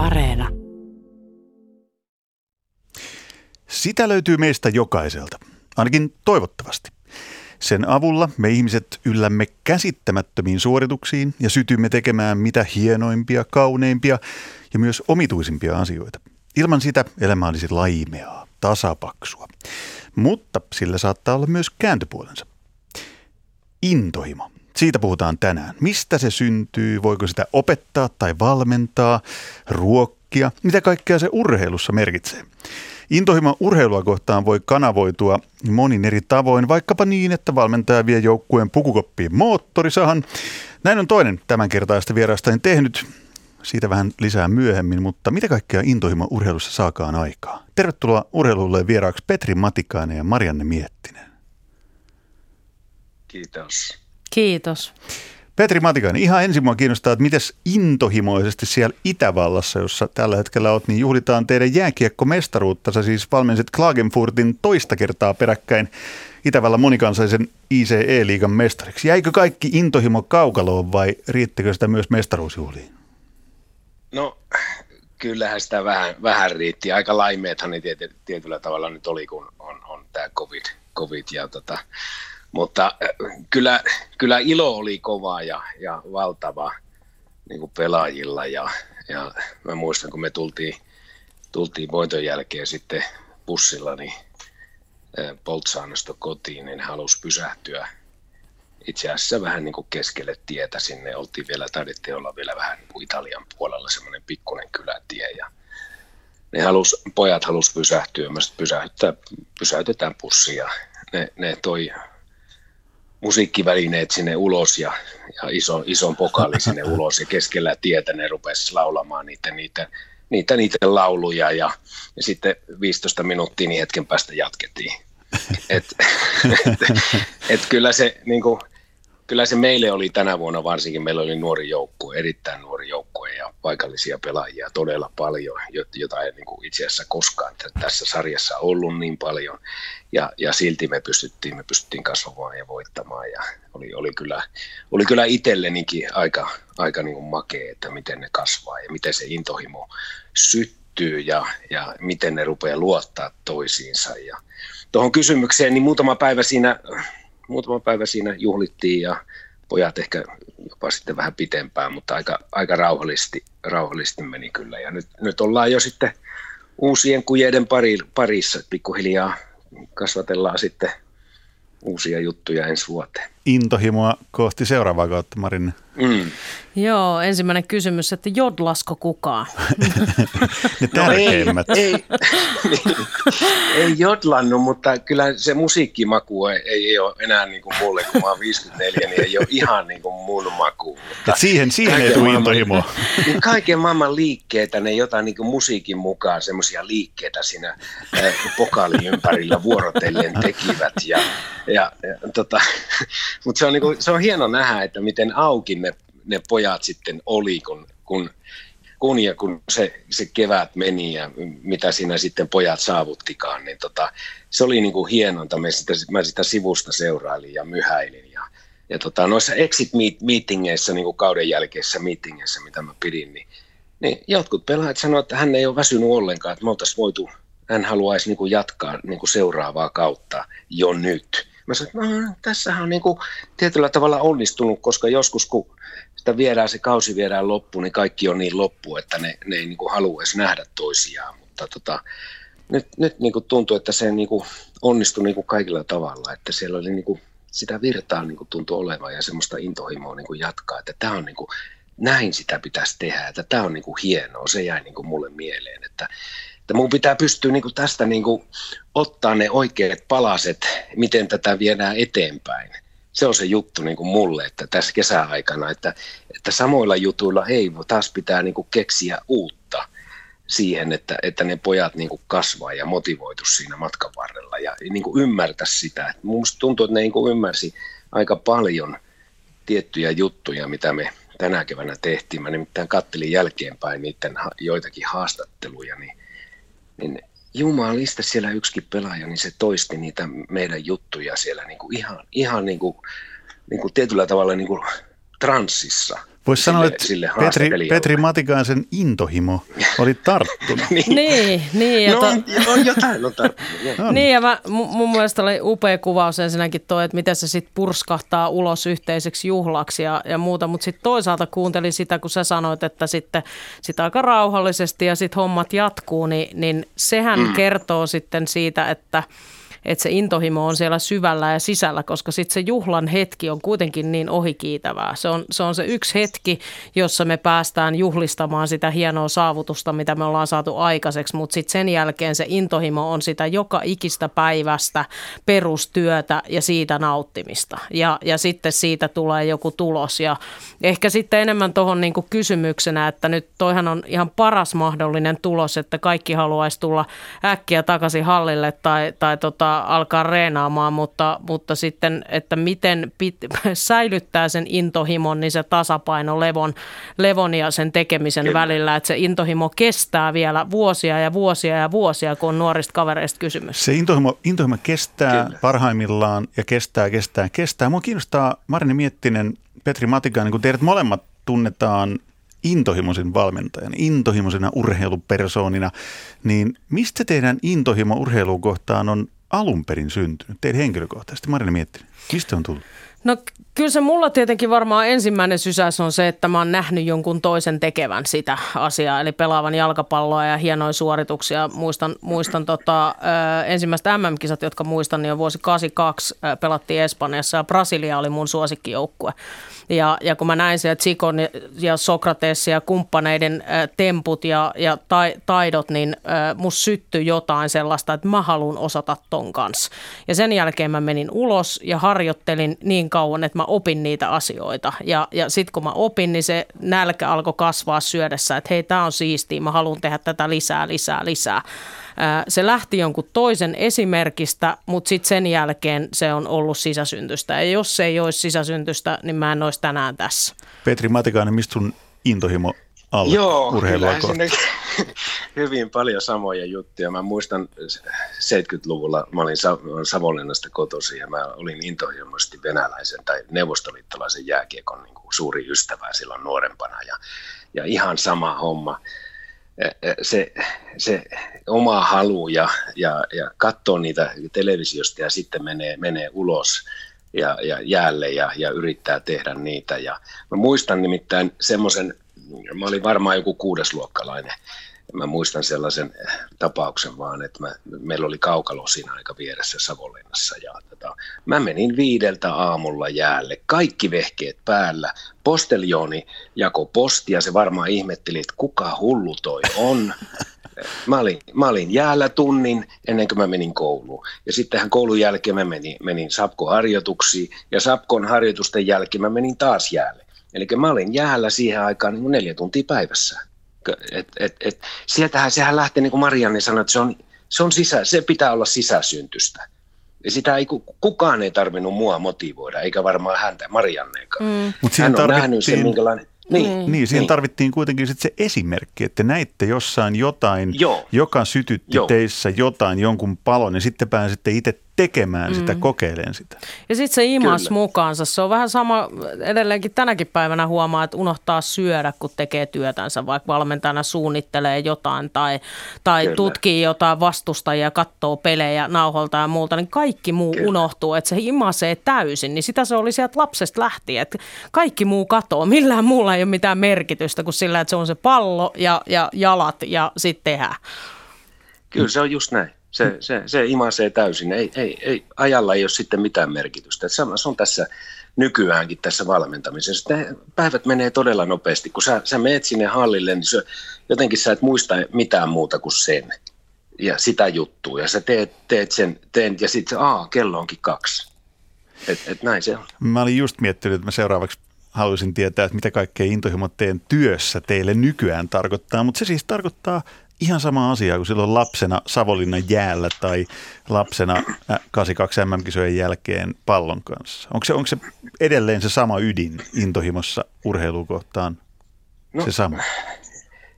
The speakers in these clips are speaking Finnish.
Areena. Sitä löytyy meistä jokaiselta, ainakin toivottavasti. Sen avulla me ihmiset yllämme käsittämättömiin suorituksiin ja sytymme tekemään mitä hienoimpia, kauneimpia ja myös omituisimpia asioita. Ilman sitä elämä olisi laimeaa, tasapaksua. Mutta sillä saattaa olla myös kääntöpuolensa. Intohimo. Siitä puhutaan tänään. Mistä se syntyy? Voiko sitä opettaa tai valmentaa? Ruokkia? Mitä kaikkea se urheilussa merkitsee? Intohimo urheilua kohtaan voi kanavoitua monin eri tavoin, vaikkapa niin, että valmentaja vie joukkueen pukukoppiin moottorisahan. Näin on toinen tämänkertaista vierastani tehnyt. Siitä vähän lisää myöhemmin, mutta mitä kaikkea intohimo urheilussa saakaan aikaa? Tervetuloa urheilulle vieraaksi Petri Matikainen ja Marianne Miettinen. Kiitos. Kiitos. Petri Matikainen, ihan ensin mua kiinnostaa, että miten intohimoisesti siellä Itävallassa, jossa tällä hetkellä olet, niin juhlitaan teidän jääkiekkomestaruutta. Sä siis valmensit Klagenfurtin toista kertaa peräkkäin Itävallan monikansallisen ICE-liigan mestariksi. Jäikö kaikki intohimo kaukaloon vai riittikö sitä myös mestaruusjuhliin? No kyllähän sitä vähän, vähän riitti. Aika laimeethan ne tiety, tietyllä tavalla nyt oli, kun on, on tämä COVID, COVID ja tota, mutta äh, kyllä, kyllä ilo oli kova ja, ja valtava niin kuin pelaajilla. Ja, ja mä muistan, kun me tultiin, tultiin voiton jälkeen sitten bussilla niin äh, Poltsaanosta kotiin, niin halusi pysähtyä. Itse asiassa vähän niin kuin keskelle tietä sinne. Oltiin vielä, taidettiin olla vielä vähän niin kuin Italian puolella semmoinen pikkuinen kylätie. Ja ne halus, pojat halusi pysähtyä, mä pysäytetään, pysäytetään bussi ja ne, ne toi musiikkivälineet sinne ulos ja, ja iso, ison pokaali sinne ulos ja keskellä tietä ne rupesi laulamaan niitä, niitä, niitä, niitä lauluja ja, ja sitten 15 minuuttia niin hetken päästä jatkettiin. Et, et, et kyllä se niin kuin, kyllä se meille oli tänä vuonna varsinkin, meillä oli nuori joukkue, erittäin nuori joukkue ja paikallisia pelaajia todella paljon, jota ei niin kuin itse asiassa koskaan tässä sarjassa ollut niin paljon. Ja, ja silti me pystyttiin, me pystyttiin kasvamaan ja voittamaan ja oli, oli kyllä, oli kyllä itsellenikin aika, aika niin kuin makea, että miten ne kasvaa ja miten se intohimo syttyy ja, ja miten ne rupeaa luottaa toisiinsa. Ja tuohon kysymykseen, niin muutama päivä siinä muutama päivä siinä juhlittiin ja pojat ehkä jopa sitten vähän pitempään, mutta aika, aika rauhallisesti, rauhallisesti meni kyllä. Ja nyt, nyt ollaan jo sitten uusien kujeiden pari, parissa, pikkuhiljaa kasvatellaan sitten uusia juttuja ensi vuoteen. Intohimoa kohti seuraavaa kautta, Marin. Mm. Joo, ensimmäinen kysymys, että jodlasko kukaan? ne tärkeimmät. No ei, ei, ei jodlannut, mutta kyllä se musiikkimaku ei, ei ole enää niin kuin mulle, kun mä oon 54, niin ei ole ihan niin kuin mun maku. Mutta siihen siihen ei tule intohimoa. Niin kaiken maailman liikkeitä, ne jotain niin kuin musiikin mukaan, semmoisia liikkeitä siinä äh, pokaalin ympärillä vuorotellen tekivät. Ja, ja, ja tota, mutta se on, niin kuin, se on hieno nähdä, että miten auki ne, ne pojat sitten oli, kun, kun, kun ja kun se, se kevät meni ja mitä siinä sitten pojat saavuttikaan, niin tota, se oli niin kuin hienonta. Mä sitä, mä sitä sivusta seurailin ja myhäilin. Ja, ja tota, noissa exit-meetingeissä, niin kuin kauden jälkeisissä meetingeissä, mitä mä pidin, niin, niin jotkut pelaajat sanoivat, että hän ei ole väsynyt ollenkaan, että me oltaisiin voitu, hän haluaisi niin kuin jatkaa niin kuin seuraavaa kautta jo nyt. Mä sanoin, että no, tässähän on niin kuin tietyllä tavalla onnistunut, koska joskus kun sitä viedään, se kausi viedään loppuun, niin kaikki on niin loppu, että ne, ne ei niin kuin halua edes nähdä toisiaan. Mutta tota, nyt, nyt niin kuin tuntuu, että se niin kuin onnistui niin kuin kaikilla tavalla, että siellä oli niin kuin sitä virtaa niin kuin tuntui olevan ja semmoista intohimoa niin kuin jatkaa, että tämä on niin kuin, näin sitä pitäisi tehdä, että tämä on niin kuin hienoa, se jäi niin kuin mulle mieleen, että että mun pitää pystyä niin kuin tästä niin kuin ottaa ne oikeat palaset, miten tätä viedään eteenpäin. Se on se juttu niin kuin mulle, että tässä kesäaikana, että, että samoilla jutuilla ei taas pitää niin kuin keksiä uutta siihen, että, että ne pojat niin kuin kasvaa ja motivoitu siinä matkan varrella ja niin kuin ymmärtää sitä. Minusta tuntuu, että ne niin kuin ymmärsi aika paljon tiettyjä juttuja, mitä me tänä keväänä tehtiin. Mä nimittäin kattelin jälkeenpäin niiden joitakin haastatteluja, niin niin jumalista siellä yksikin pelaaja, niin se toisti niitä meidän juttuja siellä niin kuin ihan, ihan niin kuin, niin kuin tietyllä tavalla niin kuin transsissa. Voisi sanoa, että Petri, Petri Matikaisen intohimo oli tarttunut. niin. niin, niin. No, on, on jotain on tarttunut. Niin, ja mä, mun mielestä oli upea kuvaus ensinnäkin toi, että miten se sitten purskahtaa ulos yhteiseksi juhlaksi ja, ja muuta. Mutta sitten toisaalta kuuntelin sitä, kun sä sanoit, että sitten sit aika rauhallisesti ja sitten hommat jatkuu, niin, niin sehän mm. kertoo sitten siitä, että – että se intohimo on siellä syvällä ja sisällä, koska sitten se juhlan hetki on kuitenkin niin ohikiitävää. Se on, se on se yksi hetki, jossa me päästään juhlistamaan sitä hienoa saavutusta, mitä me ollaan saatu aikaiseksi, mutta sitten sen jälkeen se intohimo on sitä joka ikistä päivästä perustyötä ja siitä nauttimista. Ja, ja sitten siitä tulee joku tulos. Ja ehkä sitten enemmän tuohon niin kysymyksenä, että nyt toihan on ihan paras mahdollinen tulos, että kaikki haluaisi tulla äkkiä takaisin hallille tai, tai tota, alkaa reenaamaan, mutta, mutta sitten, että miten pit, säilyttää sen intohimon, niin se tasapaino levon, levon ja sen tekemisen Kyllä. välillä, että se intohimo kestää vielä vuosia ja vuosia ja vuosia, kun on nuorista kavereista kysymys. Se intohimo, intohimo kestää Kyllä. parhaimmillaan ja kestää, kestää, kestää. Mua kiinnostaa Marini Miettinen, Petri Matikainen, kun teidät molemmat tunnetaan intohimoisen valmentajan, intohimoisena urheilupersoonina, niin mistä teidän intohimo urheiluun kohtaan on alun perin syntynyt, teidän henkilökohtaisesti? Marina Miettinen, mistä on tullut? No kyllä se mulla tietenkin varmaan ensimmäinen sysäys on se, että mä oon nähnyt jonkun toisen tekevän sitä asiaa, eli pelaavan jalkapalloa ja hienoja suorituksia. Muistan, muistan tota, ö, ensimmäistä MM-kisat, jotka muistan, niin on vuosi 82 pelattiin Espanjassa ja Brasilia oli mun suosikkijoukkue. Ja, ja kun mä näin siellä Tsikon ja Sokrates ja kumppaneiden temput ja, ja tai, taidot, niin mus syttyi jotain sellaista, että mä haluan osata ton kanssa. Ja sen jälkeen mä menin ulos ja harjoittelin niin kauan, että mä opin niitä asioita. Ja, ja sitten kun mä opin, niin se nälkä alkoi kasvaa syödessä, että hei, tämä on siistiä, mä haluan tehdä tätä lisää, lisää, lisää. Se lähti jonkun toisen esimerkistä, mutta sitten sen jälkeen se on ollut sisäsyntystä. Ja jos se ei olisi sisäsyntystä, niin mä en olisi tänään tässä. Petri Matikainen, mistä sun intohimo alle Joo, sinne hyvin paljon samoja juttuja. Mä muistan 70-luvulla, mä olin Savonlinnasta kotoisin ja mä olin intohimoisesti venäläisen tai neuvostoliittolaisen jääkiekon niin kuin suuri ystävä silloin nuorempana ja, ja ihan sama homma se, se oma halu ja, ja, ja katsoa niitä televisiosta ja sitten menee, menee ulos ja, ja jäälle ja, ja yrittää tehdä niitä. Ja mä muistan nimittäin semmoisen, mä olin varmaan joku kuudesluokkalainen, mä muistan sellaisen tapauksen vaan, että mä, meillä oli kaukalo siinä aika vieressä Savonlinnassa ja tota, mä menin viideltä aamulla jäälle, kaikki vehkeet päällä, posteljoni jako postia, se varmaan ihmetteli, että kuka hullu toi on. Mä olin, mä olin jäällä tunnin ennen kuin mä menin kouluun. Ja sittenhän koulun jälkeen mä menin, menin Sapkon harjoituksiin ja Sapkon harjoitusten jälkeen mä menin taas jäälle. Eli mä olin jäällä siihen aikaan niin neljä tuntia päivässä. Et, et, et, sieltähän sehän lähtee, niin kuin Marianne sanoi, että se, on, se, on sisä, se pitää olla sisäsyntystä. Ja sitä ei, kukaan ei tarvinnut mua motivoida, eikä varmaan häntä, Marianneekaan. Mm. Mut Hän on nähnyt sen, minkälainen... Niin, mm. niin siihen niin. tarvittiin kuitenkin sit se esimerkki, että näitte jossain jotain, Joo. joka sytytti Joo. teissä jotain, jonkun palon, ja sitten pääsitte itse tekemään sitä, mm. kokeilemaan sitä. Ja sitten se imas Kyllä. mukaansa. Se on vähän sama, edelleenkin tänäkin päivänä huomaa, että unohtaa syödä, kun tekee työtänsä, vaikka valmentajana suunnittelee jotain tai, tai tutkii jotain vastustajia, katsoo pelejä nauholta ja muulta, niin kaikki muu Kyllä. unohtuu, että se imasee täysin. Niin sitä se oli sieltä lapsesta lähtien, että kaikki muu katoo. Millään muulla ei ole mitään merkitystä kuin sillä, että se on se pallo ja, ja jalat ja sitten tehdään. Kyllä se on just näin. Se, se, se imasee täysin. Ei, ei, ei, ajalla ei ole sitten mitään merkitystä. Se on, se on tässä nykyäänkin tässä valmentamisessa. Päivät menee todella nopeasti. Kun sä, sä meet sinne hallille, niin se, jotenkin sä et muista mitään muuta kuin sen ja sitä juttua. Ja sä teet, teet sen, teet, ja sitten aa, kello onkin kaksi. Et, et näin se on. Mä olin just miettinyt, että mä seuraavaksi haluaisin tietää, että mitä kaikkea intohimot teen työssä teille nykyään tarkoittaa, mutta se siis tarkoittaa ihan sama asia kuin silloin lapsena Savonlinnan jäällä tai lapsena 82 MM-kisojen jälkeen pallon kanssa? Onko se, onko se edelleen se sama ydin intohimossa urheilukohtaan? No, se sama?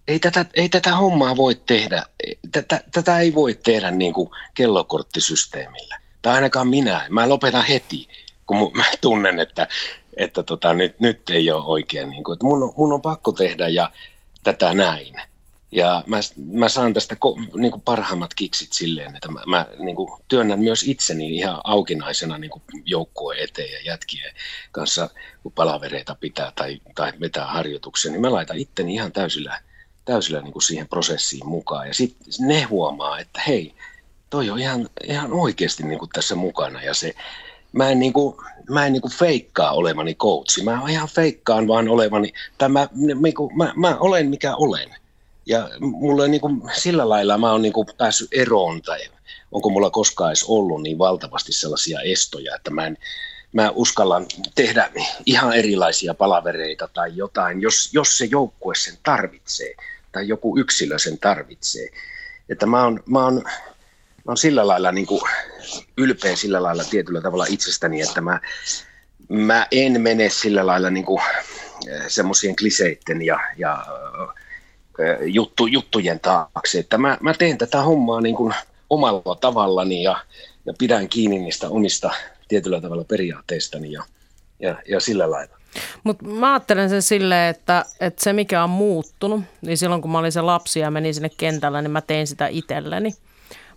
Ei tätä, ei tätä hommaa voi tehdä. Tätä, tätä ei voi tehdä niin kuin kellokorttisysteemillä. Tai ainakaan minä. Mä lopetan heti, kun mä tunnen, että että tota, nyt, nyt ei ole oikein, niin kuin, että mun, on, mun on pakko tehdä ja tätä näin. Ja mä, mä saan tästä ko, niin kuin parhaimmat kiksit silleen, että mä, mä niin kuin työnnän myös itseni ihan aukinaisena niin kuin joukkueen eteen ja jätkien kanssa, kun palavereita pitää tai, tai vetää harjoituksia, niin mä laitan itteni ihan täysillä, täysillä niin kuin siihen prosessiin mukaan. Ja sitten ne huomaa, että hei, toi on ihan, ihan oikeasti niin kuin tässä mukana ja se, mä en, niin kuin, mä en niin kuin feikkaa olevani coachi, mä ihan feikkaan vaan olevani, tai mä, niin kuin, mä, mä olen mikä olen. Ja mulle niin kuin, sillä lailla mä oon niin kuin päässyt eroon, tai onko mulla koskaan edes ollut niin valtavasti sellaisia estoja, että mä en, mä uskallan tehdä ihan erilaisia palavereita tai jotain, jos, jos se joukkue sen tarvitsee tai joku yksilö sen tarvitsee. Että mä oon, mä oon mä oon sillä lailla niin kuin ylpeä sillä lailla tietyllä tavalla itsestäni, että mä, mä en mene sillä lailla niin semmoisien kliseitten ja, ja juttu, juttujen taakse. Että mä, mä teen tätä hommaa niin kuin omalla tavallani ja, ja pidän kiinni niistä omista tietyllä tavalla periaatteistani ja, ja, ja sillä lailla. Mutta mä ajattelen sen silleen, että, että se mikä on muuttunut, niin silloin kun mä olin se lapsi ja menin sinne kentällä, niin mä tein sitä itselleni –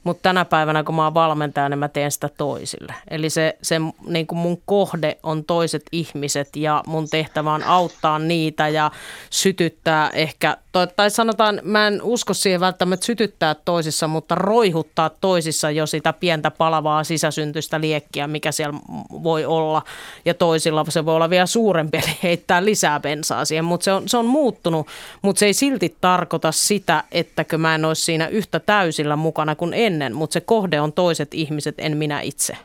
mutta tänä päivänä, kun mä oon valmentaja, niin mä teen sitä toisille. Eli se, se niin kuin mun kohde on toiset ihmiset ja mun tehtävä on auttaa niitä ja sytyttää ehkä, tai sanotaan, mä en usko siihen välttämättä sytyttää toisissa, mutta roihuttaa toisissa jo sitä pientä palavaa sisäsyntyistä liekkiä, mikä siellä voi olla. Ja toisilla se voi olla vielä suurempi, eli heittää lisää bensaa siihen, mutta se on, se on muuttunut, mutta se ei silti tarkoita sitä, ettäkö mä en olisi siinä yhtä täysillä mukana kuin en ennen, mutta se kohde on toiset ihmiset, en minä itse.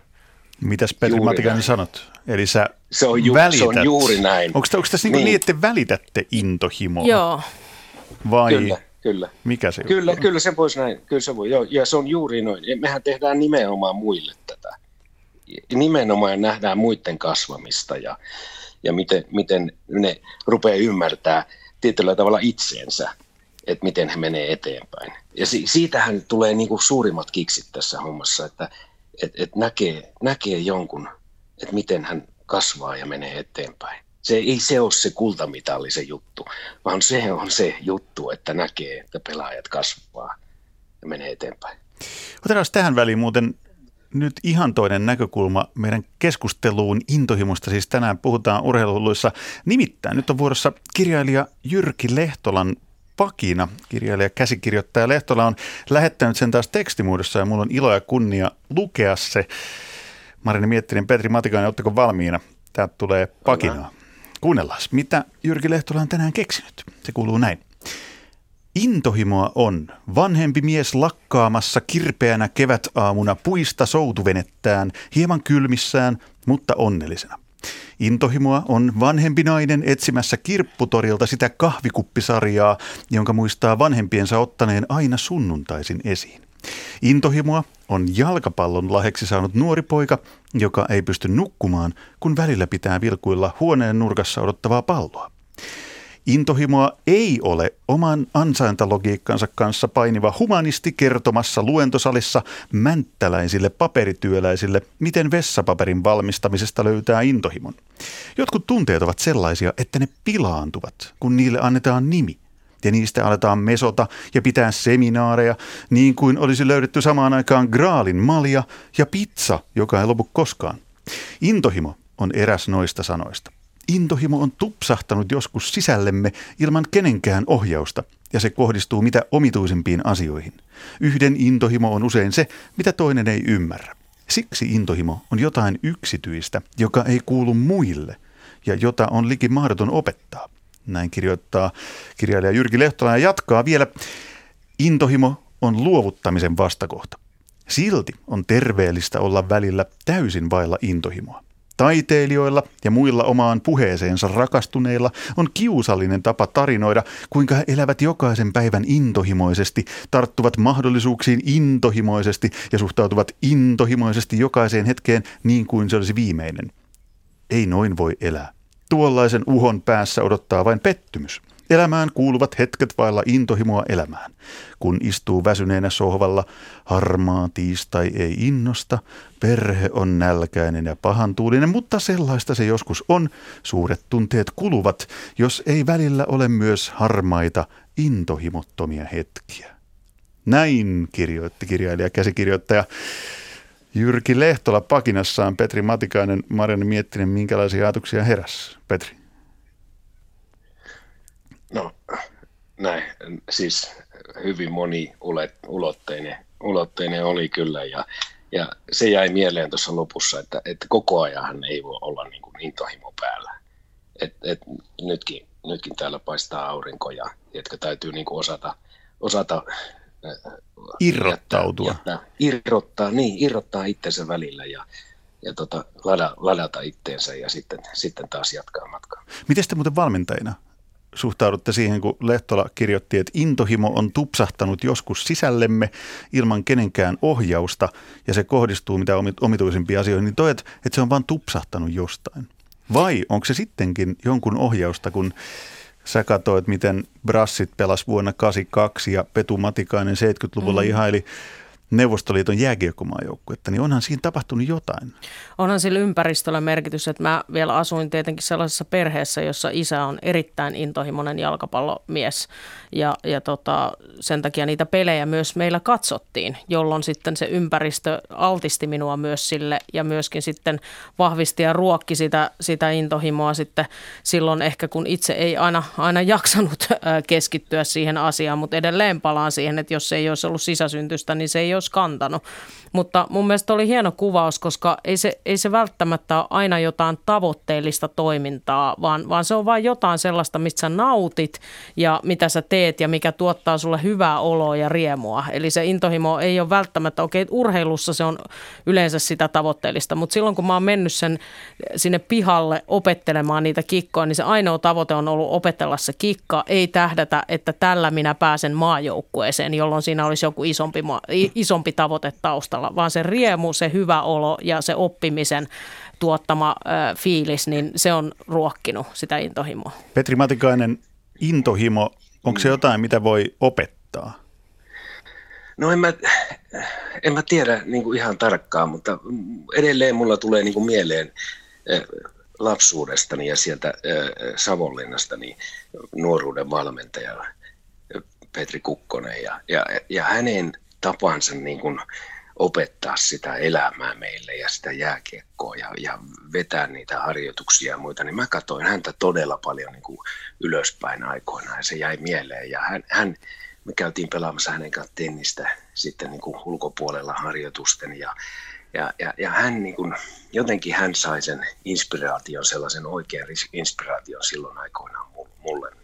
Mitäs Petri Matikainen sanot? Eli sä se on, ju- välität. se on juuri näin. Onko, onko tässä niin. niin, että te välitätte intohimoa? Joo. Vai kyllä, kyllä. mikä se Kyllä, kyllä se voisi näin. Kyllä se voi. Joo, ja se on juuri noin. Mehän tehdään nimenomaan muille tätä. Nimenomaan nähdään muiden kasvamista ja, ja miten, miten ne rupeaa ymmärtää tietyllä tavalla itseensä että miten he menee eteenpäin. Ja si- siitähän tulee niinku suurimmat kiksit tässä hommassa, että et, et näkee, näkee jonkun, että miten hän kasvaa ja menee eteenpäin. Se ei se ole se kultamitalli se juttu, vaan se on se juttu, että näkee, että pelaajat kasvaa ja menee eteenpäin. Otetaan tähän väliin muuten nyt ihan toinen näkökulma meidän keskusteluun intohimosta. Siis tänään puhutaan urheiluluissa. Nimittäin nyt on vuorossa kirjailija Jyrki Lehtolan Pakina, kirjailija käsikirjoittaja Lehtola on lähettänyt sen taas tekstimuodossa ja mulla on ilo ja kunnia lukea se. Marini Miettinen, Petri Matikainen, oletteko valmiina? Täältä tulee Pakinaa. Kuunnellaan, mitä Jyrki Lehtola on tänään keksinyt. Se kuuluu näin. Intohimoa on vanhempi mies lakkaamassa kirpeänä kevätaamuna puista soutuvenettään, hieman kylmissään, mutta onnellisena. Intohimoa on vanhempi nainen etsimässä kirpputorilta sitä kahvikuppisarjaa, jonka muistaa vanhempiensa ottaneen aina sunnuntaisin esiin. Intohimoa on jalkapallon laheksi saanut nuori poika, joka ei pysty nukkumaan, kun välillä pitää vilkuilla huoneen nurkassa odottavaa palloa. Intohimoa ei ole oman ansaintalogiikkansa kanssa painiva humanisti kertomassa luentosalissa mänttäläisille paperityöläisille, miten vessapaperin valmistamisesta löytää intohimon. Jotkut tunteet ovat sellaisia, että ne pilaantuvat, kun niille annetaan nimi ja niistä aletaan mesota ja pitää seminaareja, niin kuin olisi löydetty samaan aikaan graalin malja ja pizza, joka ei lopu koskaan. Intohimo on eräs noista sanoista. Intohimo on tupsahtanut joskus sisällemme ilman kenenkään ohjausta, ja se kohdistuu mitä omituisimpiin asioihin. Yhden intohimo on usein se, mitä toinen ei ymmärrä. Siksi intohimo on jotain yksityistä, joka ei kuulu muille, ja jota on liki mahdoton opettaa. Näin kirjoittaa kirjailija Jyrki Lehtola ja jatkaa vielä. Intohimo on luovuttamisen vastakohta. Silti on terveellistä olla välillä täysin vailla intohimoa. Taiteilijoilla ja muilla omaan puheeseensa rakastuneilla on kiusallinen tapa tarinoida, kuinka he elävät jokaisen päivän intohimoisesti, tarttuvat mahdollisuuksiin intohimoisesti ja suhtautuvat intohimoisesti jokaiseen hetkeen niin kuin se olisi viimeinen. Ei noin voi elää. Tuollaisen uhon päässä odottaa vain pettymys. Elämään kuuluvat hetket vailla intohimoa elämään. Kun istuu väsyneenä sohvalla, harmaa tiistai ei innosta, perhe on nälkäinen ja pahantuulinen, mutta sellaista se joskus on. Suuret tunteet kuluvat, jos ei välillä ole myös harmaita, intohimottomia hetkiä. Näin kirjoitti kirjailija käsikirjoittaja Jyrki Lehtola pakinassaan. Petri Matikainen, Marianne Miettinen, minkälaisia ajatuksia heräs, Petri? No näin, siis hyvin moni ulotteinen, ulotteinen oli kyllä ja, ja se jäi mieleen tuossa lopussa, että, että koko ajan ei voi olla niin kuin intohimo päällä. Et, et nytkin, nytkin täällä paistaa aurinko ja jotka täytyy niin kuin osata, osata irrottautua. Jättää, jättää, irrottaa, niin, irrottaa itsensä välillä ja, ja tota, lada, ladata itteensä ja sitten, sitten taas jatkaa matkaa. Miten te muuten valmentajina suhtaudutte siihen, kun Lehtola kirjoitti, että intohimo on tupsahtanut joskus sisällemme ilman kenenkään ohjausta ja se kohdistuu mitä omituisimpiin asioihin, niin toi, että se on vain tupsahtanut jostain. Vai onko se sittenkin jonkun ohjausta, kun sä katsoit, miten Brassit pelasi vuonna 82 ja Petu Matikainen 70-luvulla mm. ihaili Neuvostoliiton jääkiekkomaajoukkuetta, niin onhan siinä tapahtunut jotain. Onhan sillä ympäristöllä merkitys, että mä vielä asuin tietenkin sellaisessa perheessä, jossa isä on erittäin intohimoinen jalkapallomies. Ja, ja tota, sen takia niitä pelejä myös meillä katsottiin, jolloin sitten se ympäristö altisti minua myös sille ja myöskin sitten vahvisti ja ruokki sitä, sitä intohimoa sitten silloin ehkä, kun itse ei aina, aina jaksanut keskittyä siihen asiaan, mutta edelleen palaan siihen, että jos se ei olisi ollut sisäsyntystä, niin se ei olisi kantanut. Mutta mun mielestä oli hieno kuvaus, koska ei se, ei se välttämättä ole aina jotain tavoitteellista toimintaa, vaan, vaan se on vain jotain sellaista, mistä sä nautit ja mitä sä teet ja mikä tuottaa sulle hyvää oloa ja riemua. Eli se intohimo ei ole välttämättä, okei okay, urheilussa se on yleensä sitä tavoitteellista, mutta silloin kun mä oon mennyt sen sinne pihalle opettelemaan niitä kikkoja, niin se ainoa tavoite on ollut opetella se kikka, ei tähdätä, että tällä minä pääsen maajoukkueeseen, jolloin siinä olisi joku isompi, isompi tavoite taustalla taustalla, vaan se riemu, se hyvä olo ja se oppimisen tuottama ö, fiilis, niin se on ruokkinut sitä intohimoa. Petri Matikainen, intohimo, onko se jotain, mitä voi opettaa? No en mä, en mä tiedä niin kuin ihan tarkkaan, mutta edelleen mulla tulee niin kuin mieleen lapsuudestani ja sieltä Savonlinnasta niin nuoruuden valmentaja Petri Kukkonen ja, ja, ja hänen tapansa niin kuin opettaa sitä elämää meille ja sitä jääkiekkoa ja, ja vetää niitä harjoituksia ja muita, niin mä katsoin häntä todella paljon niin kuin ylöspäin aikoinaan ja se jäi mieleen. Ja hän, hän, me käytiin pelaamassa hänen kanssa tennistä sitten niin kuin ulkopuolella harjoitusten ja, ja, ja, ja hän niin kuin, jotenkin hän sai sen inspiraation, sellaisen oikean inspiraation silloin aikoinaan mulle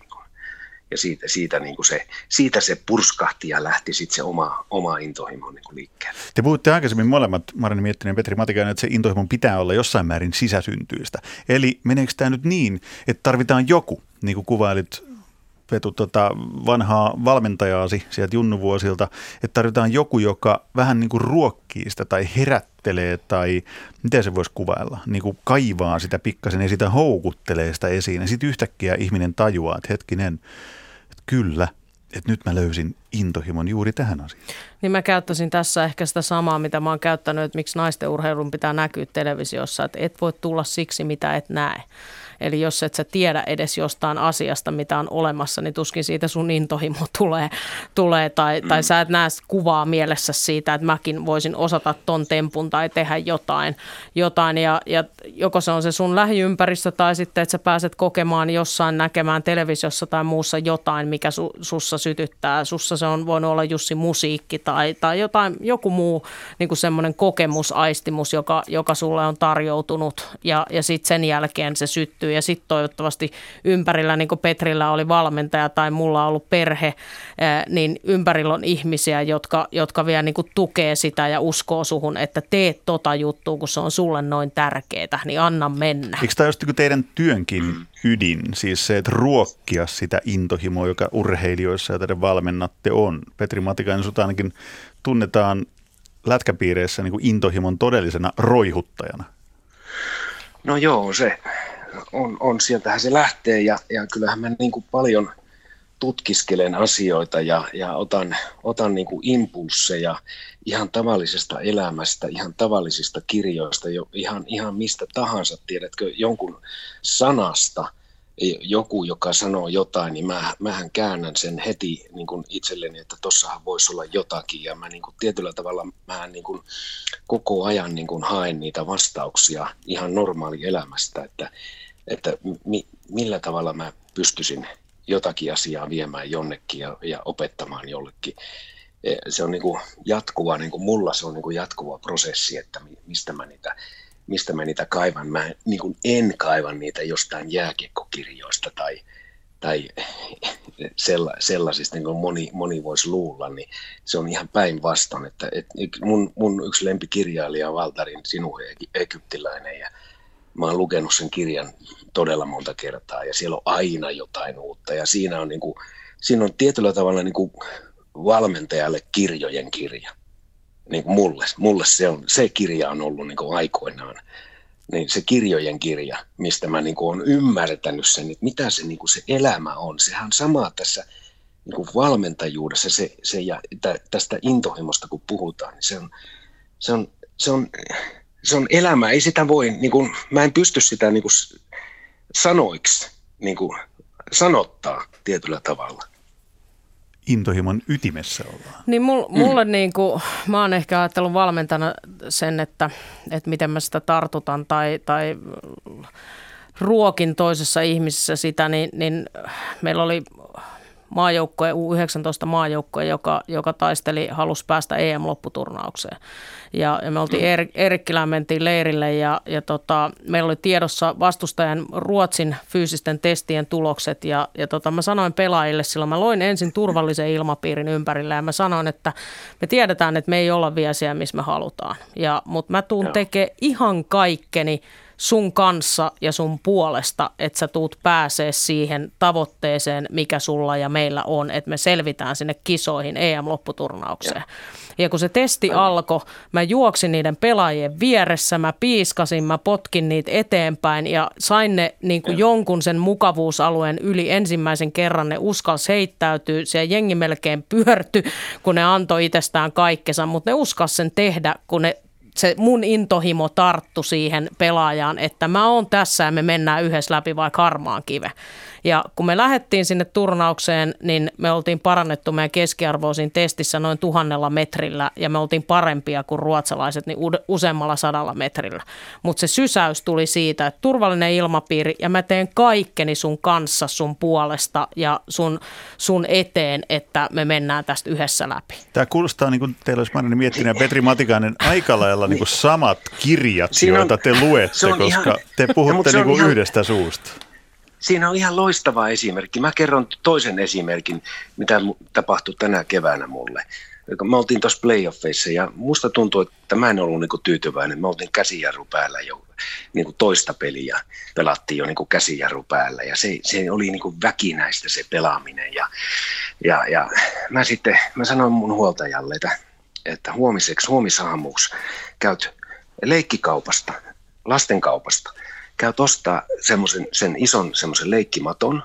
ja siitä, siitä, niin kuin se, siitä se purskahti ja lähti sitten se oma, oma intohimo niin liikkeelle. Te puhutte aikaisemmin molemmat, Marini Miettinen ja Petri Matikainen, että se intohimon pitää olla jossain määrin sisäsyntyistä. Eli meneekö tämä nyt niin, että tarvitaan joku, niin kuin kuvailit Petu, tota, vanhaa valmentajaasi sieltä junnuvuosilta, että tarvitaan joku, joka vähän niin kuin ruokkii sitä tai herättelee tai miten se voisi kuvailla, niin kuin kaivaa sitä pikkasen ja sitä houkuttelee sitä esiin. Ja sitten yhtäkkiä ihminen tajuaa, että hetkinen, kyllä, että nyt mä löysin intohimon juuri tähän asiaan. Niin mä käyttäisin tässä ehkä sitä samaa, mitä mä oon käyttänyt, että miksi naisten urheilun pitää näkyä televisiossa, että et voi tulla siksi, mitä et näe. Eli jos et sä tiedä edes jostain asiasta, mitä on olemassa, niin tuskin siitä sun intohimo tulee, tulee tai, tai sä et näe kuvaa mielessä siitä, että mäkin voisin osata ton tempun tai tehdä jotain. jotain ja, ja joko se on se sun lähiympäristö tai sitten, että sä pääset kokemaan jossain näkemään televisiossa tai muussa jotain, mikä su, sussa sytyttää. Sussa se on voinut olla Jussi musiikki tai, tai jotain, joku muu niin kuin semmoinen kokemusaistimus, joka, joka sulle on tarjoutunut ja, ja sitten sen jälkeen se syttyy kehittyy ja sitten toivottavasti ympärillä, niin kuin Petrillä oli valmentaja tai mulla on ollut perhe, niin ympärillä on ihmisiä, jotka, jotka vielä niin kuin tukee sitä ja uskoo suhun, että teet tota juttua, kun se on sulle noin tärkeää, niin anna mennä. Eikö tämä just niinku teidän työnkin ydin, siis se, että ruokkia sitä intohimoa, joka urheilijoissa ja teidän valmennatte on. Petri Matikainen, sut ainakin tunnetaan lätkäpiireissä niin kuin intohimon todellisena roihuttajana. No joo, se on, on sieltähän se lähtee ja, ja kyllähän mä niin kuin paljon, tutkiskelen asioita ja, ja otan, otan niin kuin impulsseja ihan tavallisesta elämästä, ihan tavallisista kirjoista, jo, ihan, ihan mistä tahansa, tiedätkö, jonkun sanasta, joku, joka sanoo jotain, niin mä, mähän käännän sen heti niin kuin itselleni, että tossahan voisi olla jotakin, ja mä niin kuin, tietyllä tavalla mä niin kuin, koko ajan niin kuin, haen niitä vastauksia ihan normaali elämästä, että, että mi, millä tavalla mä pystyisin jotakin asiaa viemään jonnekin ja, ja opettamaan jollekin. E, se on niin kuin jatkuva, niin kuin mulla se on niin kuin jatkuva prosessi, että mistä mä niitä, mistä mä niitä kaivan. Mä niin kuin en kaivan niitä jostain jääkiekkokirjoista tai, tai sellaisista, niin kuin moni, moni voisi luulla, niin se on ihan päinvastoin. Että, että mun, mun yksi lempikirjailija on Valtarin Sinu Egyptiläinen ja mä oon lukenut sen kirjan todella monta kertaa ja siellä on aina jotain uutta ja siinä on, niin kuin, siinä on tietyllä tavalla niin kuin valmentajalle kirjojen kirja. Niin kuin mulle, mulle se, on, se kirja on ollut niin kuin aikoinaan niin se kirjojen kirja, mistä mä niin olen ymmärtänyt sen, että mitä se, niin kuin se elämä on. Sehän sama tässä niin kuin valmentajuudessa se, se ja tästä intohimosta kun puhutaan, niin se on, se on, se on, se on elämä. Ei sitä voi, niin kuin, mä en pysty sitä niin kuin sanoiksi niin kuin sanottaa tietyllä tavalla. Intohimon ytimessä ollaan. Niin mulle mm. niin kuin, mä oon ehkä ajatellut valmentana sen, että, että miten mä sitä tartutan tai, tai ruokin toisessa ihmisessä sitä, niin, niin meillä oli maajoukkoja, U19 maajoukkoja, joka, joka taisteli, halusi päästä EM-lopputurnaukseen. Ja, ja me oltiin er, Erikkilään, mentiin leirille ja, ja tota, meillä oli tiedossa vastustajan Ruotsin fyysisten testien tulokset. Ja, ja tota, mä sanoin pelaajille silloin, mä loin ensin turvallisen ilmapiirin ympärille ja mä sanoin, että me tiedetään, että me ei olla vielä siellä, missä me halutaan. Ja, mutta mä tuun tekemään ihan kaikkeni – sun kanssa ja sun puolesta, että sä tuut pääsee siihen tavoitteeseen, mikä sulla ja meillä on, että me selvitään sinne kisoihin EM-lopputurnaukseen. Ja. Ja kun se testi alkoi, mä juoksin niiden pelaajien vieressä, mä piiskasin, mä potkin niitä eteenpäin ja sain ne niin kuin jonkun sen mukavuusalueen yli ensimmäisen kerran. Ne uskalsi heittäytyä, se jengi melkein pyörtyi, kun ne antoi itsestään kaikkensa, mutta ne uskas sen tehdä, kun ne se mun intohimo tarttu siihen pelaajaan, että mä oon tässä ja me mennään yhdessä läpi vaikka harmaan kive. Ja kun me lähdettiin sinne turnaukseen, niin me oltiin parannettu meidän keskiarvoisin testissä noin tuhannella metrillä ja me oltiin parempia kuin ruotsalaiset niin useammalla sadalla metrillä. Mutta se sysäys tuli siitä, että turvallinen ilmapiiri ja mä teen kaikkeni sun kanssa sun puolesta ja sun, sun eteen, että me mennään tästä yhdessä läpi. Tämä kuulostaa niin kuin teillä olisi Marini miettinyt ja Petri Matikainen aika lailla niin kuin samat kirjat, Siinä joita te luette, koska ihan, te puhutte niin kuin ihan, yhdestä suusta siinä on ihan loistava esimerkki. Mä kerron toisen esimerkin, mitä tapahtui tänä keväänä mulle. Me oltiin tuossa playoffeissa ja musta tuntuu, että mä en ollut niinku tyytyväinen. Me oltiin käsijarru päällä jo niinku toista peliä. Pelattiin jo niinku käsijarru päällä ja se, se oli niinku väkinäistä se pelaaminen. Ja, ja, ja mä sitten mä sanoin mun huoltajalle, että, että huomiseksi, huomisaamuksi käyt leikkikaupasta, lastenkaupasta – käyt ostaa semmoisen, sen ison semmoisen leikkimaton,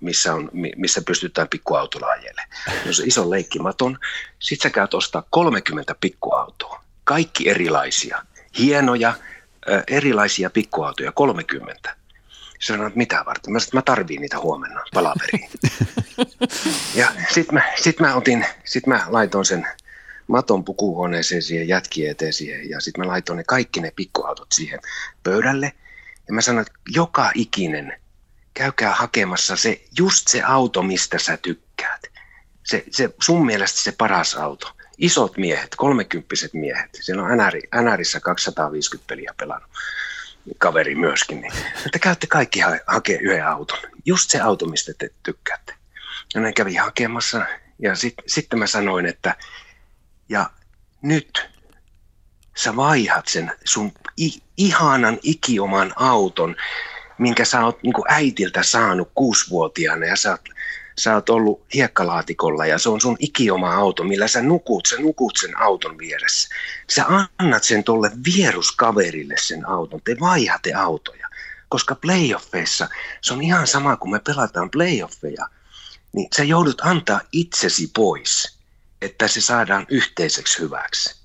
missä, on, missä pystytään pikkuautolla ajelemaan. Se ison leikkimaton. Sitten sä käyt ostaa 30 pikkuautoa. Kaikki erilaisia. Hienoja, erilaisia pikkuautoja, 30. Sanoin, että mitä varten? Mä sanoin, että mä tarviin niitä huomenna palaveriin. ja sitten mä, sit mä, otin, sit mä laitoin sen maton pukuhuoneeseen siihen jätkien eteen siihen ja sitten mä laitoin ne kaikki ne pikkuautot siihen pöydälle ja mä sanoin, että joka ikinen käykää hakemassa se, just se auto, mistä sä tykkäät. Se, se sun mielestä se paras auto. Isot miehet, kolmekymppiset miehet. Siellä on NR, NRissä 250 peliä pelannut kaveri myöskin, niin että käytte kaikki ha- hakea yhden auton. Just se auto, mistä te tykkäätte. Ja ne kävi hakemassa ja sitten sit mä sanoin, että ja nyt sä vaihat sen sun i- ihanan ikioman auton, minkä sä oot niin äitiltä saanut kuusivuotiaana ja sä oot, sä oot ollut hiekkalaatikolla ja se on sun ikioma auto, millä sä nukut, sä nukut sen auton vieressä. Sä annat sen tolle vieruskaverille sen auton, te vaihatte autoja. Koska playoffeissa se on ihan sama kuin me pelataan playoffeja, niin sä joudut antaa itsesi pois, että se saadaan yhteiseksi hyväksi.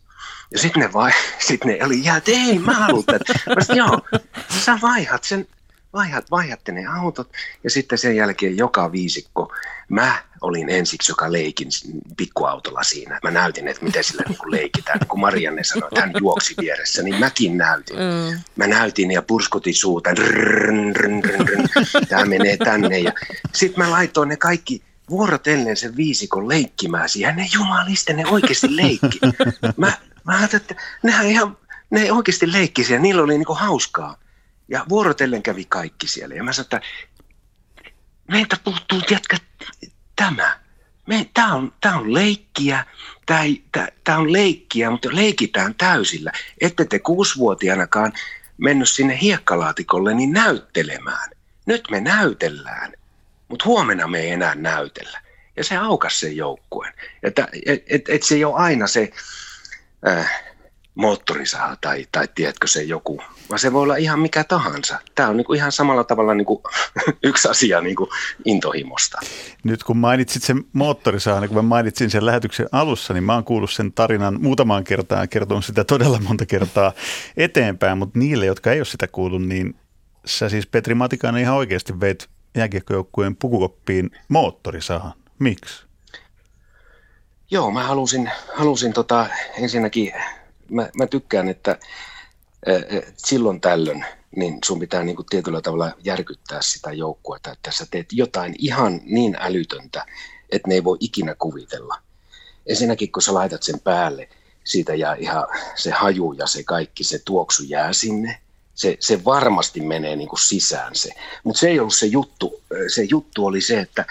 Ja sitten ne, vai, sit ne oli, jää, että ei, mä haluan tätä. Mä sanoin, joo, sä vaihat sen, vaihat, vaihatte ne autot ja sitten sen jälkeen joka viisikko mä olin ensiksi, joka leikin pikkuautolla siinä. Mä näytin, että miten sillä niin leikitään. Kun Marianne sanoi, että hän juoksi vieressä, niin mäkin näytin. Mm. Mä näytin ja purskutin suuta. Tämä menee tänne. Ja sitten mä laitoin ne kaikki vuorotellen sen viisikon leikkimään siihen. Ne jumaliste, ne oikeasti leikki. Mä, mä ajattelin, että nehän ihan, ne oikeasti leikki siellä. Niillä oli niinku hauskaa. Ja vuorotellen kävi kaikki siellä. Ja mä sanoin, että meiltä puuttuu, jätkä, tämä. Tämä on, tää on leikkiä, tämä on leikkiä, mutta leikitään täysillä. Ette te kuusivuotiaanakaan mennyt sinne hiekkalaatikolle niin näyttelemään. Nyt me näytellään, mutta huomenna me ei enää näytellä. Ja se aukas sen joukkueen. Että et, et, et se ei ole aina se äh, moottorisaha tai, tai tiedätkö se joku, vaan se voi olla ihan mikä tahansa. Tämä on niinku ihan samalla tavalla niinku yksi asia niinku intohimosta. Nyt kun mainitsit sen moottorisahan, niin kun mä mainitsin sen lähetyksen alussa, niin mä oon kuullut sen tarinan muutamaan kertaan, kertonut sitä todella monta kertaa eteenpäin, mutta niille, jotka ei ole sitä kuullut, niin sä siis Petri Matikainen ihan oikeasti veit jääkiekkojoukkueen pukukoppiin moottorisahan. Miksi? Joo, mä halusin, halusin tota, ensinnäkin mä, mä tykkään, että silloin tällöin niin sun pitää niin kuin tietyllä tavalla järkyttää sitä joukkuetta, että sä teet jotain ihan niin älytöntä, että ne ei voi ikinä kuvitella. Ensinnäkin kun sä laitat sen päälle, siitä ja ihan se haju ja se kaikki, se tuoksu jää sinne. Se, se varmasti menee niin kuin sisään se. Mutta se ei ollut se juttu. Se juttu oli se, että,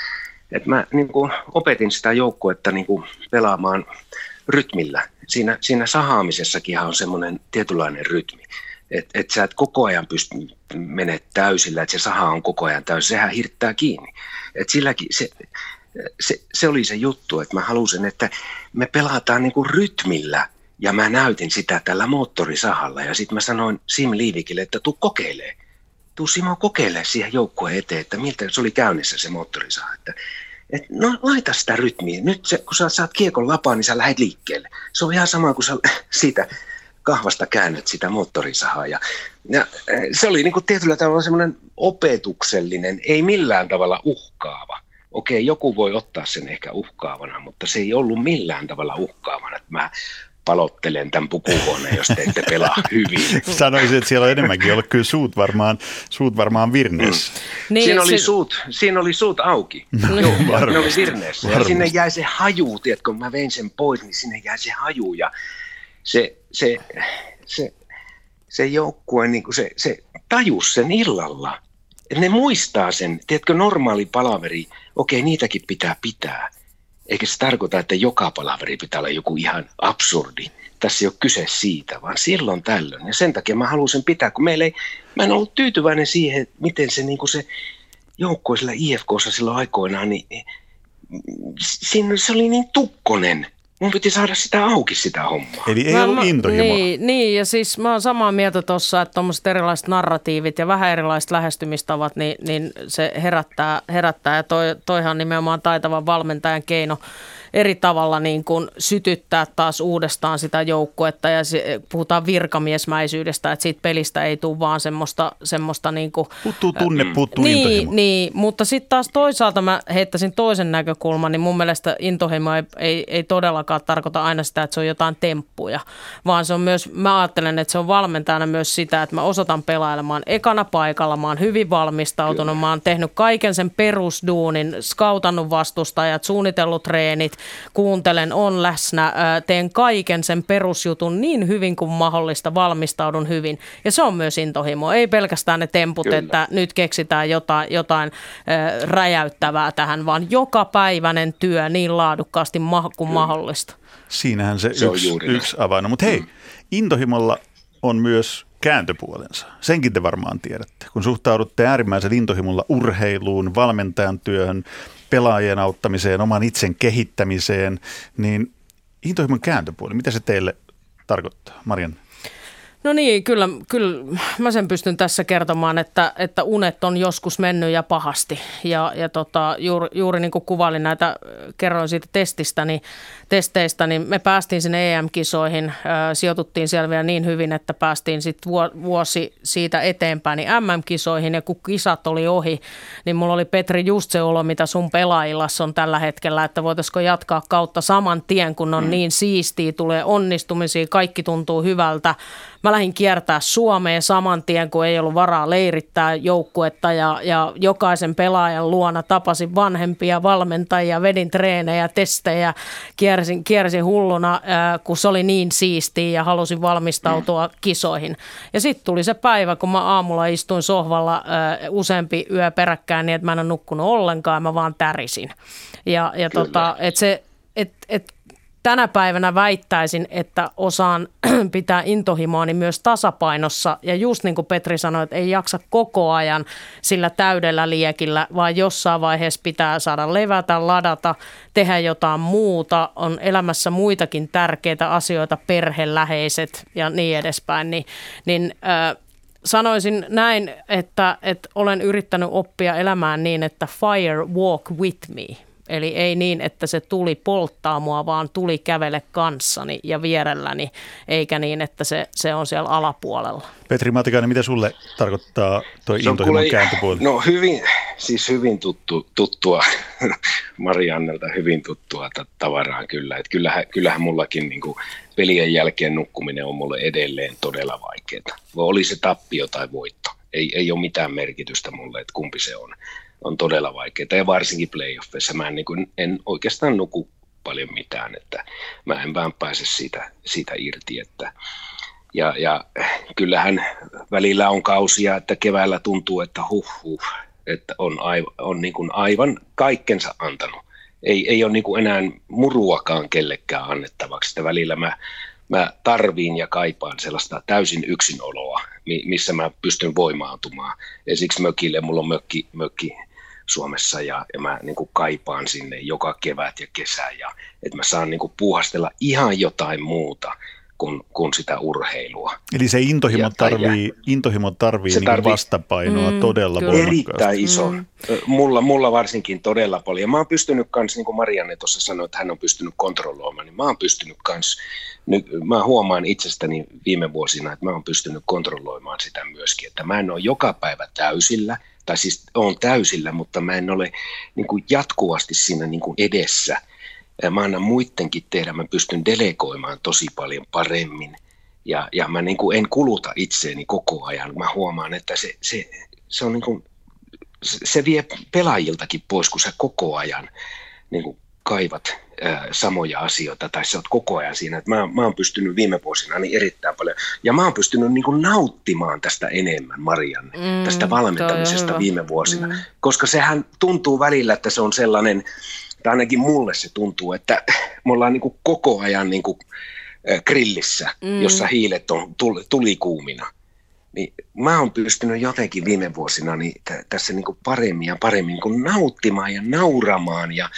että mä niin kuin opetin sitä joukkuetta niin kuin pelaamaan rytmillä. Siinä, siinä sahaamisessakin on semmoinen tietynlainen rytmi. Että et sä et koko ajan pysty menet täysillä, että se saha on koko ajan täysin, sehän hirttää kiinni. Et silläkin se, se, se, oli se juttu, että mä halusin, että me pelataan niinku rytmillä ja mä näytin sitä tällä moottorisahalla ja sitten mä sanoin Sim Liivikille, että tuu kokeilee. Tuu Simo kokeilee siihen joukkueen eteen, että miltä se oli käynnissä se moottorisaha. Että et no laita sitä rytmiä. Nyt se, kun sä saat kiekon lapaan, niin sä lähdet liikkeelle. Se on ihan sama kuin sä siitä kahvasta käännät sitä moottorisahaa. Ja, ja eh, se oli niin kuin tietyllä tavalla semmoinen opetuksellinen, ei millään tavalla uhkaava. Okei, joku voi ottaa sen ehkä uhkaavana, mutta se ei ollut millään tavalla uhkaavana. Että mä palottelen tämän pukuhuoneen, jos te ette pelaa hyvin. Sanoisin, että siellä on enemmänkin ollut kyllä suut varmaan, suut varmaan virneessä. Mm. Niin, siinä, oli se... suut, siinä oli suut auki. No, Joo, ne oli virneessä. Ja sinne jäi se haju, tiedätkö, kun mä vein sen pois, niin sinne jäi se haju ja se, se, se, se joukkue, niin kuin se, se tajus sen illalla. Ne muistaa sen, tiedätkö, normaali palaveri, okei, niitäkin pitää pitää – eikä se tarkoita, että joka palaveri pitää olla joku ihan absurdi. Tässä ei ole kyse siitä, vaan silloin tällöin. Ja sen takia mä halusin pitää, kun meillä ei, mä en ollut tyytyväinen siihen, miten se, niin kuin se joukkue sillä IFKssa silloin aikoinaan, niin siinä se oli niin tukkonen – Mun piti saada sitä auki sitä hommaa. Eli ei mä, ollut intohimoa. Niin, niin, ja siis mä oon samaa mieltä tuossa, että tuommoiset erilaiset narratiivit ja vähän erilaiset lähestymistavat, niin, niin se herättää, herättää ja toi, toihan nimenomaan taitavan valmentajan keino eri tavalla niin kuin sytyttää taas uudestaan sitä joukkuetta ja se, puhutaan virkamiesmäisyydestä, että siitä pelistä ei tule vaan semmoista... semmoista niin kuin, puuttuu tunne, puuttuu niin, intohimo. Niin, mutta sitten taas toisaalta mä heittäisin toisen näkökulman, niin mun mielestä intohimo ei, ei, ei todellakaan tarkoita aina sitä, että se on jotain temppuja, vaan se on myös, mä ajattelen, että se on valmentajana myös sitä, että mä osoitan pelailemaan ekana paikalla, mä oon hyvin valmistautunut, Kyllä. mä oon tehnyt kaiken sen perusduunin, skautannut vastustajat, suunnitellut treenit, kuuntelen, on läsnä, teen kaiken sen perusjutun niin hyvin kuin mahdollista, valmistaudun hyvin. Ja se on myös intohimo, ei pelkästään ne temput, Kyllä. että nyt keksitään jotain, jotain räjäyttävää tähän, vaan joka päiväinen työ niin laadukkaasti kuin Kyllä. mahdollista. Siinähän se, se yksi, yksi avain Mutta hei, mm. intohimolla on myös kääntöpuolensa. Senkin te varmaan tiedätte. Kun suhtaudutte äärimmäisen intohimolla urheiluun, valmentajan työhön, pelaajien auttamiseen, oman itsen kehittämiseen, niin intohimon kääntöpuoli, mitä se teille tarkoittaa, Marian? No niin, kyllä, kyllä mä sen pystyn tässä kertomaan, että, että unet on joskus mennyt ja pahasti. Ja, ja tota, juuri, juuri niin kuin kuvailin näitä, kerroin siitä testistä, niin, testeistä, niin me päästiin sinne EM-kisoihin, äh, sijoituttiin siellä vielä niin hyvin, että päästiin sitten vuosi siitä eteenpäin niin MM-kisoihin. Ja kun kisat oli ohi, niin mulla oli Petri just se olo, mitä sun pelaajillassa on tällä hetkellä, että voitaisiko jatkaa kautta saman tien, kun on mm. niin siistiä, tulee onnistumisia, kaikki tuntuu hyvältä. Mä lähdin kiertää Suomeen saman tien, kun ei ollut varaa leirittää joukkuetta ja, ja jokaisen pelaajan luona tapasin vanhempia valmentajia, vedin treenejä, testejä, kiersin, kiersin hulluna, kun se oli niin siistiä ja halusin valmistautua kisoihin. Ja sitten tuli se päivä, kun mä aamulla istuin sohvalla useampi yö peräkkäin niin, että mä en ole nukkunut ollenkaan, mä vaan tärisin. Ja, ja tota, et se, et, et tänä päivänä väittäisin, että osaan pitää intohimoani myös tasapainossa. Ja just niin kuin Petri sanoi, että ei jaksa koko ajan sillä täydellä liekillä, vaan jossain vaiheessa pitää saada levätä, ladata, tehdä jotain muuta. On elämässä muitakin tärkeitä asioita, perheläheiset ja niin edespäin. Niin, niin äh, sanoisin näin, että, että olen yrittänyt oppia elämään niin, että fire walk with me – Eli ei niin, että se tuli polttaa mua, vaan tuli kävele kanssani ja vierelläni, eikä niin, että se, se on siellä alapuolella. Petri Matikainen, mitä sulle tarkoittaa tuo intohimon kääntöpuoli? No hyvin, siis hyvin tuttu, tuttua, Mariannelta hyvin tuttua tavaraa kyllä. Et kyllähän, kyllähän mullakin niin kuin pelien jälkeen nukkuminen on mulle edelleen todella vaikeaa. Oli se tappio tai voitto. Ei, ei ole mitään merkitystä mulle, että kumpi se on on todella vaikeaa ja varsinkin playoffissa mä en, niin kuin, en oikeastaan nuku paljon mitään, että mä en vaan pääse siitä, siitä irti, että ja, ja kyllähän välillä on kausia, että keväällä tuntuu, että huh, huh että on, aivan, on niin kuin aivan kaikkensa antanut. Ei, ei ole niin kuin enää muruakaan kellekään annettavaksi. Että välillä mä, mä tarviin ja kaipaan sellaista täysin yksinoloa, missä mä pystyn voimaantumaan. Esimerkiksi mökille, mulla on mökki, mökki Suomessa ja, ja mä niin kuin kaipaan sinne joka kevät ja kesä ja että mä saan niin kuin puuhastella ihan jotain muuta kuin, kuin sitä urheilua. Eli se intohimo ja, tarvii, ja, intohimo tarvii, se niin tarvii vastapainoa mm, todella kyllä. voimakkaasti. Erittäin iso. Mm. Mulla, mulla varsinkin todella paljon. Mä oon pystynyt kans, niin kuin Marianne tuossa sanoi, että hän on pystynyt kontrolloimaan, niin mä oon pystynyt kans, nyt, mä huomaan itsestäni viime vuosina, että mä oon pystynyt kontrolloimaan sitä myöskin, että mä en ole joka päivä täysillä – tai siis on täysillä, mutta mä en ole niin kuin jatkuvasti siinä niin kuin edessä. Mä annan muidenkin tehdä, mä pystyn delegoimaan tosi paljon paremmin ja, ja mä niin kuin en kuluta itseäni koko ajan. Mä huomaan, että se, se, se, on niin kuin, se vie pelaajiltakin pois, kun sä koko ajan niin kuin kaivat samoja asioita tai sä oot koko ajan siinä. Että mä, mä oon pystynyt viime vuosina niin erittäin paljon ja mä oon pystynyt niin kuin nauttimaan tästä enemmän Marianne, mm, tästä valmentamisesta viime vuosina, mm. koska sehän tuntuu välillä, että se on sellainen, tai ainakin mulle se tuntuu, että me ollaan niin kuin koko ajan niin kuin grillissä, mm. jossa hiilet on tulikuumina niin mä oon pystynyt jotenkin viime vuosina niin t- tässä niin paremmin ja paremmin niin nauttimaan ja nauramaan ja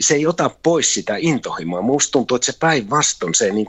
se ei ota pois sitä intohimoa. Musta tuntuu, että se päinvastoin se niin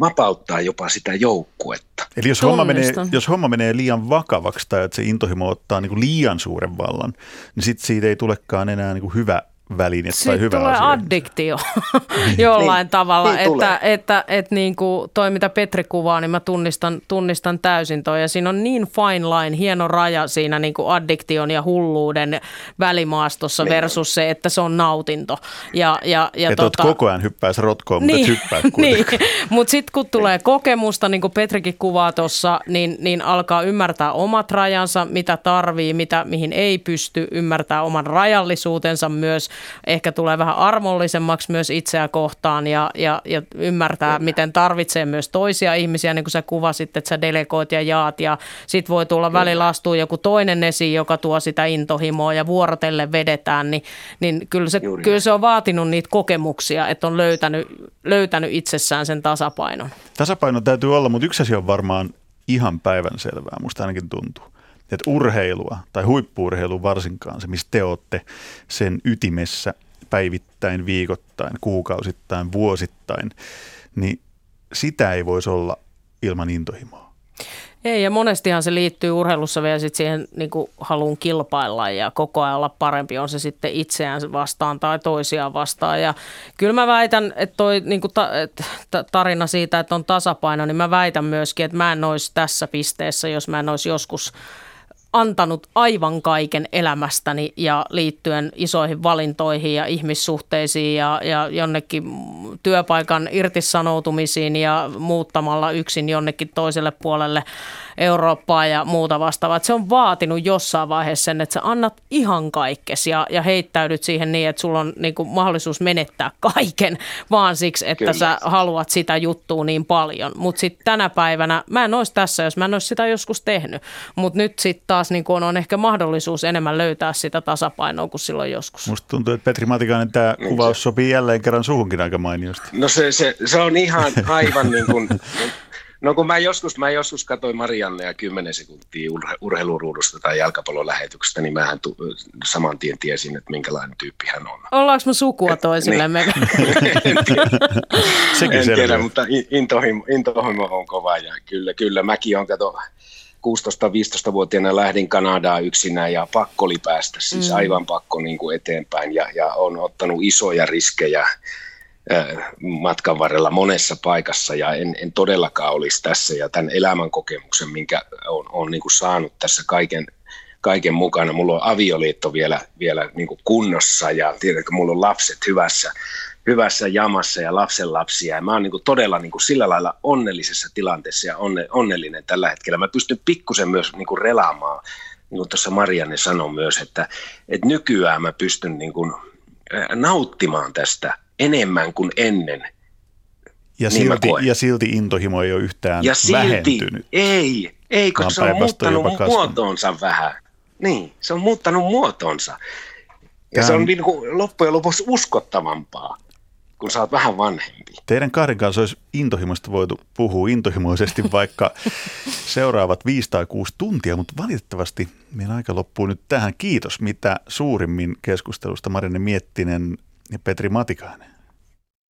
vapauttaa jopa sitä joukkuetta. Eli jos homma, menee, jos homma menee liian vakavaksi tai että se intohimo ottaa niin liian suuren vallan, niin sitten siitä ei tulekaan enää niin hyvä väline Sitten tai hyvä tulee asia. addiktio jollain niin, tavalla, niin että, että, että, että niin kuin toi mitä Petri kuvaa, niin mä tunnistan, tunnistan täysin toi ja siinä on niin fine line, hieno raja siinä niin kuin addiktion ja hulluuden välimaastossa niin. versus se, että se on nautinto. Ja, ja, ja että tota, koko ajan hyppäisi rotkoon, niin, mutta hyppää niin, mutta sitten kun tulee kokemusta, niin kuin Petrikin kuvaa tuossa, niin, niin alkaa ymmärtää omat rajansa, mitä tarvii, mitä, mihin ei pysty, ymmärtää oman rajallisuutensa myös ehkä tulee vähän armollisemmaksi myös itseä kohtaan ja, ja, ja ymmärtää, miten tarvitsee myös toisia ihmisiä, niin kuin sä kuvasit, että sä delegoit ja jaat ja sit voi tulla välillä astua joku toinen esiin, joka tuo sitä intohimoa ja vuorotelle vedetään, niin, niin kyllä, se, kyllä se on vaatinut niitä kokemuksia, että on löytänyt, löytänyt itsessään sen tasapainon. Tasapaino täytyy olla, mutta yksi asia on varmaan ihan päivänselvää, musta ainakin tuntuu että urheilua tai huippuurheilu varsinkaan, se missä te olette sen ytimessä päivittäin, viikoittain, kuukausittain, vuosittain, niin sitä ei voisi olla ilman intohimoa. Ei, ja monestihan se liittyy urheilussa vielä sit siihen niin haluun kilpailla ja koko ajan olla parempi, on se sitten itseään vastaan tai toisiaan vastaan. Ja kyllä mä väitän, että toi niin ta, et, tarina siitä, että on tasapaino, niin mä väitän myöskin, että mä en olisi tässä pisteessä, jos mä en olisi joskus – antanut aivan kaiken elämästäni ja liittyen isoihin valintoihin ja ihmissuhteisiin ja, ja jonnekin työpaikan irtisanoutumisiin ja muuttamalla yksin jonnekin toiselle puolelle Eurooppaa ja muuta vastaavaa. se on vaatinut jossain vaiheessa sen, että sä annat ihan kaikkes ja, ja heittäydyt siihen niin, että sulla on niin kuin mahdollisuus menettää kaiken vaan siksi, että Kyllä. sä haluat sitä juttua niin paljon. Mutta sitten tänä päivänä, mä en olisi tässä, jos mä en olisi sitä joskus tehnyt. Mutta nyt sitten taas niin kuin on ehkä mahdollisuus enemmän löytää sitä tasapainoa kuin silloin joskus. Musta tuntuu, että Petri Matikainen tämä niin kuvaus sopii jälleen kerran suhunkin aika mainiosti. No se, se, se on ihan aivan niin kuin No kun mä joskus, mä joskus katsoin Marianne ja 10 sekuntia urhe, urheiluruudusta tai jalkapallon lähetyksestä, niin mähän tu, saman tien tiesin, että minkälainen tyyppi hän on. Ollaanko me sukua toisillemme? Niin. en tiedä, Sekin en tiedä mutta intohimo, intohimo on kova ja kyllä, kyllä mäkin on kato 16-15-vuotiaana lähdin Kanadaan yksinään ja pakko oli päästä, siis mm. aivan pakko niin kuin eteenpäin ja, ja on ottanut isoja riskejä matkan varrella monessa paikassa ja en, en todellakaan olisi tässä ja tämän elämän kokemuksen, minkä olen, olen niin saanut tässä kaiken, kaiken mukana. Mulla on avioliitto vielä, vielä niin kunnossa ja tiedätkö, mulla on lapset hyvässä, hyvässä jamassa ja lapsenlapsia. Ja mä oon niin todella niin sillä lailla onnellisessa tilanteessa ja onne, onnellinen tällä hetkellä. Mä pystyn pikkusen myös niin relaamaan, niin kuin tuossa Marianne sanoi myös, että, että nykyään mä pystyn niin kuin nauttimaan tästä enemmän kuin ennen. Ja, niin silti, ja silti intohimo ei ole yhtään ja silti, vähentynyt. Ei, ei koska se on muuttanut muotoonsa vähän. Niin, se on muuttanut muotonsa. Ja Tämä... se on niin kuin loppujen lopuksi uskottavampaa, kun sä oot vähän vanhempi. Teidän kahden kanssa olisi intohimoista voitu puhua intohimoisesti vaikka seuraavat viisi tai kuusi tuntia, mutta valitettavasti meidän aika loppuu nyt tähän. Kiitos mitä suurimmin keskustelusta Marine Miettinen Petri Matikainen.